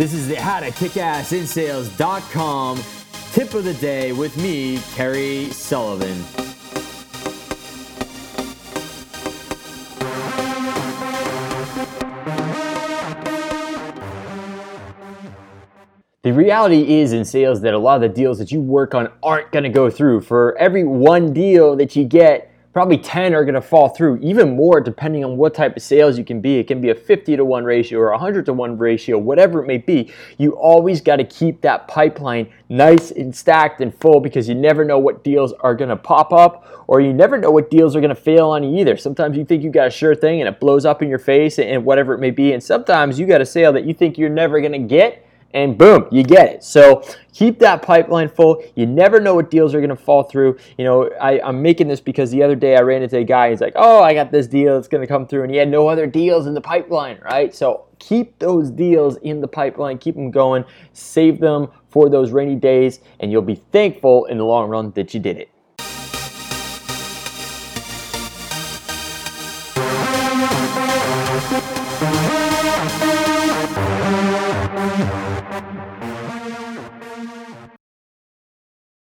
This is the How to Kick Ass in Sales.com tip of the day with me, Kerry Sullivan. The reality is in sales that a lot of the deals that you work on aren't going to go through. For every one deal that you get, probably 10 are going to fall through, even more depending on what type of sales you can be. It can be a 50 to 1 ratio or a 100 to 1 ratio, whatever it may be. You always got to keep that pipeline nice and stacked and full because you never know what deals are going to pop up or you never know what deals are going to fail on you either. Sometimes you think you got a sure thing and it blows up in your face and whatever it may be. And sometimes you got a sale that you think you're never going to get and boom, you get it. So keep that pipeline full. You never know what deals are going to fall through. You know, I, am making this because the other day I ran into a guy. He's like, "Oh, I got this deal. It's going to come through," and he had no other deals in the pipeline, right? So keep those deals in the pipeline. Keep them going. Save them for those rainy days, and you'll be thankful in the long run that you did it.